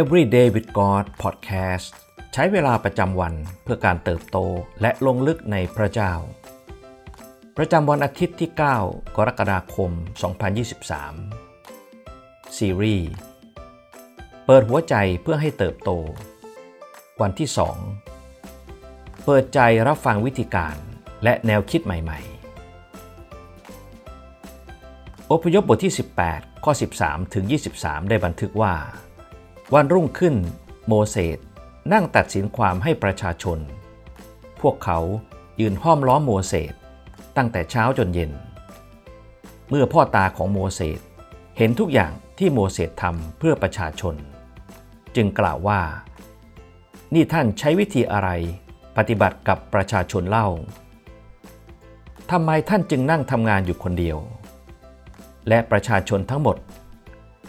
Everyday with God Podcast ใช้เวลาประจำวันเพื่อการเติบโตและลงลึกในพระเจ้า ประจำวันอาทิตย์ที่ 9 กรกฎาคม 2023 ซีรีส์ เปิดหัวใจเพื่อให้เติบโต วันที่ 2 เปิดใจรับฟังวิธีการและแนวคิดใหม่ ๆ อพยพบทที่ 18 ข้อ 13 ถึง 23 ได้บันทึกว่า วันรุ่งขึ้นโมเสสนั่งตัดสินความให้ประชาชน พวกเขายืนห้อมล้อมโมเสสตั้งแต่เช้าจนเย็น เมื่อพ่อตาของโมเสสเห็นทุกอย่างที่โมเสสทำเพื่อประชาชน จึงกล่าวว่า นี่ท่านใช้วิธีอะไรปฏิบัติกับประชาชนเล่าทำไมท่านจึงนั่งทำงานอยู่คนเดียว และประชาชนทั้งหมด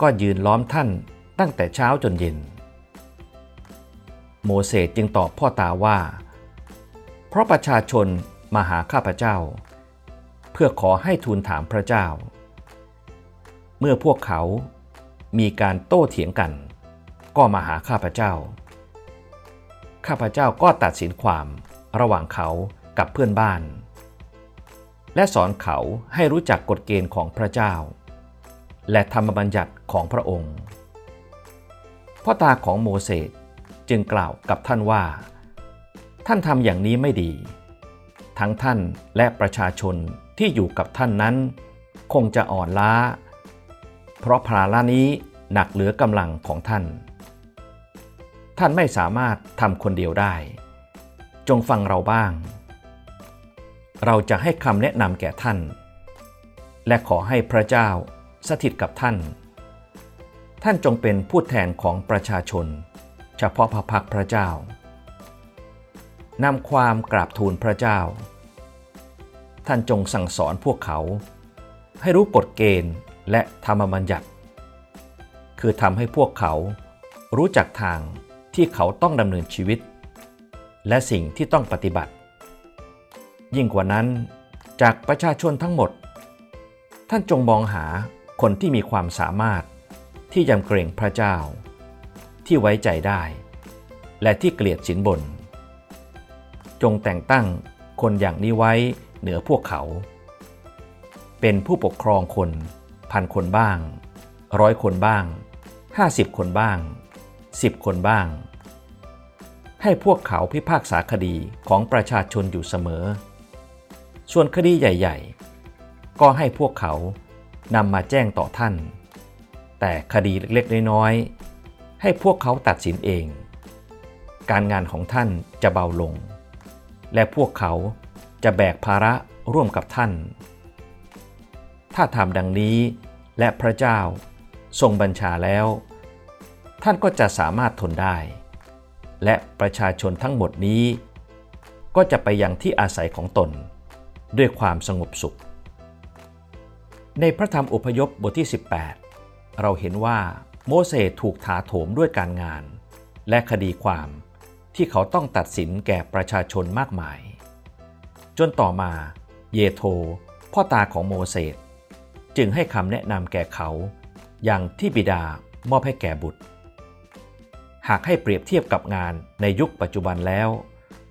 ก็ยืนล้อมท่าน ตั้งแต่เช้าจนเย็น โมเสสจึงตอบพ่อตาว่า เพราะประชาชนมาหาข้าพเจ้า เพื่อขอให้ทูลถามพระเจ้า เมื่อพวกเขามีการโต้เถียงกัน ก็มาหาข้าพเจ้า ข้าพเจ้าก็ตัดสินความระหว่างเขากับเพื่อนบ้าน และสอนเขาให้รู้จักกฎเกณฑ์ของพระเจ้า และธรรมบัญญัติของพระองค์ พ่อตาของโมเสสจึงกล่าวกับท่านว่า ท่านทำอย่างนี้ไม่ดี ทั้งท่านและประชาชนที่อยู่กับท่านนั้น คงจะอ่อนล้า เพราะภาระนี้หนักเหลือกำลังของท่าน ท่านไม่สามารถทำคนเดียวได้ จงฟังเราบ้าง เราจะให้คำแนะนำแก่ท่าน และขอให้พระเจ้าสถิตกับท่าน ท่านจงเป็นผู้แทนของประชาชน เฉพาะพระพักพระเจ้านำความกราบทูลพระเจ้า ท่านจงสั่งสอนพวกเขา ให้รู้กฎเกณฑ์และธรรมบัญญัติ คือทำให้พวกเขารู้จักทางที่เขาต้องดำเนินชีวิต และสิ่งที่ต้องปฏิบัติ ยิ่งกว่านั้นจากประชาชนทั้งหมด ท่านจงมองหาคนที่มีความสามารถ ที่ยำเกรงพระเจ้า ที่ไว้ใจได้ และที่เกลียดสินบน จงแต่งตั้งคนอย่างนี้ไว้เหนือพวกเขา เป็นผู้ปกครองคนพันคนบ้าง ร้อยคนบ้างห้าสิบคนบ้างสิบคนบ้าง ให้พวกเขาพิพากษาคดีของประชาชนอยู่เสมอ ส่วนคดีใหญ่ ๆ ก็ให้พวกเขานำมาแจ้งต่อท่าน แต่คดีเล็กๆน้อยๆให้พวกเขาตัดสินเอง การงานของท่านจะเบาลง และพวกเขาจะแบกภาระร่วมกับท่าน ถ้าทำดังนี้และพระเจ้าทรงบัญชาแล้ว ท่านก็จะสามารถทนได้ และประชาชนทั้งหมดนี้ ก็จะไปยังที่อาศัยของตน ด้วยความสงบสุข ในพระธรรมอพยพบทที่ 18 เราเห็นว่าโมเสสถูกถาโถมด้วยการงาน และคดีความที่เขาต้องตัดสินแก่ประชาชนมากมาย จนต่อมาเยโธพ่อตาของโมเสสจึงให้คำแนะนำแก่เขา อย่างที่บิดามอบให้แก่บุตร หากให้เปรียบเทียบกับงานในยุคปัจจุบันแล้ว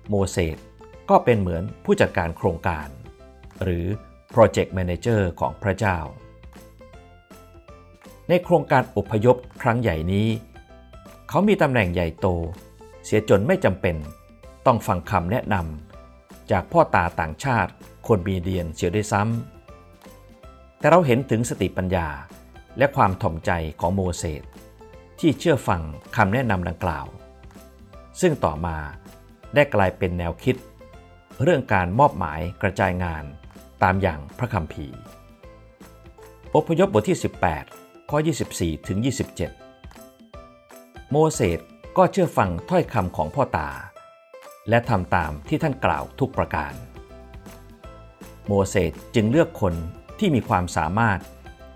โมเสสก็เป็นเหมือนผู้จัดการโครงการ หรือ Project Manager ของพระเจ้า ในโครงการอพยพครั้งใหญ่นี้ เขามีตำแหน่งใหญ่โต เสียจนไม่จำเป็น ต้องฟังคำแนะนำจากพ่อตาต่างชาติคนมีเดียนเสียด้วยซ้ำแต่เราเห็นถึงสติปัญญาและความถ่อมใจของโมเสสที่เชื่อฟังคำแนะนำดังกล่าว ซึ่งต่อมาได้กลายเป็นแนวคิด เรื่องการมอบหมายกระจายงานตามอย่างพระคัมภีร์อพยพบทที่ 18 ข้อ 24 ถึง 27 โมเสสก็เชื่อฟังถ้อยคำของพ่อตา และทำตามที่ท่านกล่าวทุกประการ โมเสสจึงเลือกคนที่มีความสามารถ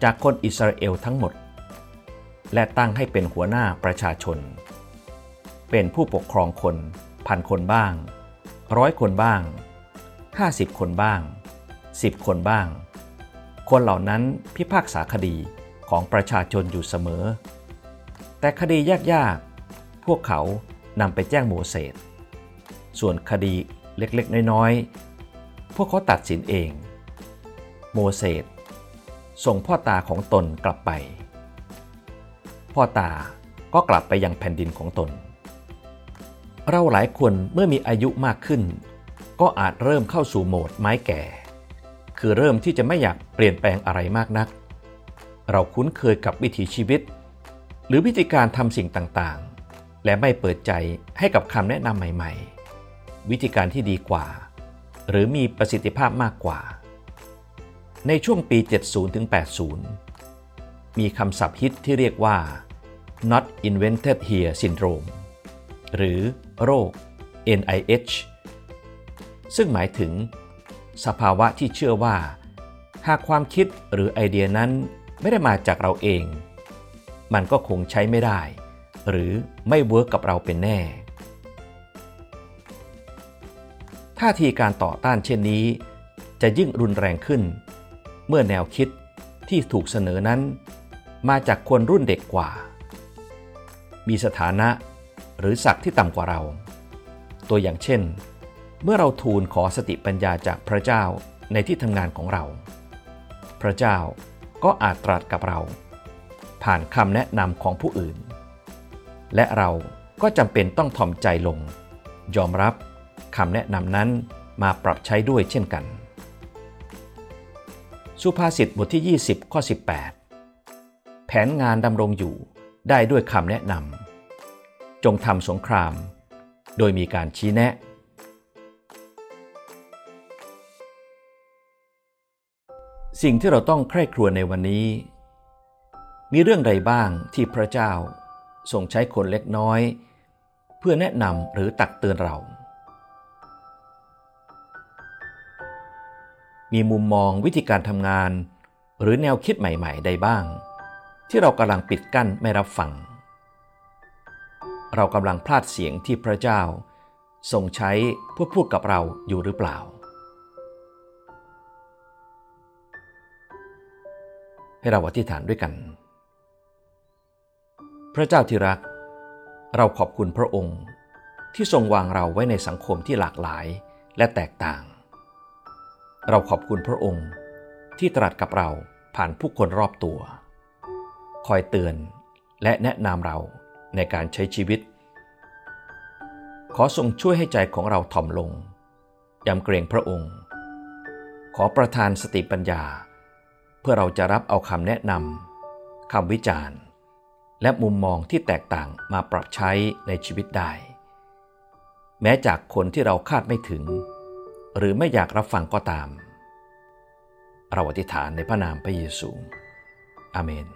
จากคนอิสราเอลทั้งหมด และตั้งให้เป็นหัวหน้าประชาชน เป็นผู้ปกครองคนพันคนบ้างร้อยคนบ้าง 50 คนบ้าง 10 คนบ้าง คนเหล่านั้นพิพากษาคดี ของประชาชนอยู่เสมอ แต่คดียากๆ พวกเขานำไปแจ้งโมเสส ส่วนคดีเล็กๆ น้อยๆ พวกเขาตัดสินเอง โมเสสส่งพ่อตาของตนกลับไป พ่อตาก็กลับไปยังแผ่นดินของตน เราหลายคนเมื่อมีอายุมากขึ้น ก็อาจเริ่มเข้าสู่โหมดไม้แก่ คือเริ่มที่จะไม่อยากเปลี่ยนแปลงอะไรมากนัก เราคุ้นเคยกับวิถีชีวิต หรือวิธีการทำสิ่งต่างๆ และไม่เปิดใจให้กับคำแนะนำใหม่ ๆ วิธีการที่ดีกว่า หรือมีประสิทธิภาพมากกว่า ในช่วงปี 70-80 มีคำศัพท์ฮิตที่เรียกว่า not invented here syndrome หรือโรค NIH ซึ่งหมายถึง สภาวะที่เชื่อว่า หากความคิดหรือไอเดียนั้น ไม่ได้มาจากเราเอง มันก็คงใช้ไม่ได้ หรือไม่เวิร์กกับเราเป็นแน่ ท่าทีการต่อต้านเช่นนี้ จะยิ่งรุนแรงขึ้น เมื่อแนวคิดที่ถูกเสนอนั้น มาจากคนรุ่นเด็กกว่า มีสถานะหรือศักดิ์ที่ต่ำกว่าเรา ตัวอย่างเช่น เมื่อเราทูลขอสติปัญญาจากพระเจ้าในที่ทำงานของเรา พระเจ้า ก็อาจตรัสกับเรา ผ่านคำแนะนำของผู้อื่น และเราก็จำเป็นต้องถ่อมใจลง ยอมรับคำแนะนำนั้นมาปรับใช้ด้วยเช่นกัน สุภาษิตบทที่ 20 ข้อ 18 แผนงานดำรงอยู่ได้ด้วยคำแนะนำจงทำสงคราม โดยมีการชี้แนะ สิ่งที่เราต้องใคร่ครวญในวันนี้ มีเรื่องใดบ้างที่พระเจ้าทรงใช้คนเล็กน้อย เพื่อแนะนำหรือตักเตือนเรา มีมุมมองวิธีการทำงาน หรือแนวคิดใหม่ ๆ ใดบ้าง ที่เรากำลังปิดกั้นไม่รับฟัง เรากำลังพลาดเสียงที่พระเจ้าทรงใช้เพื่อพูดกับเราอยู่หรือเปล่า ให้เราอธิษฐานด้วยกัน พระเจ้าที่รัก เราขอบคุณพระองค์ ที่ทรงวางเราไว้ในสังคมที่หลากหลายและแตกต่าง เราขอบคุณพระองค์ที่ตรัสกับเราผ่านผู้คนรอบตัว คอยเตือนและแนะนำเราในการใช้ชีวิต ขอทรงช่วยให้ใจของเราถ่อมลงยำเกรงพระองค์ ขอประทานสติปัญญา พื่อเราจะรับเอาคำแนะนำคำวิจารณ์ และมุมมองที่แตกต่างมาปรับใช้ในชีวิตได้ แม้จากคนที่เราคาดไม่ถึง หรือไม่อยากรับฟังก็ตาม เราอธิษฐานในพระนามพระเยซู อาเมน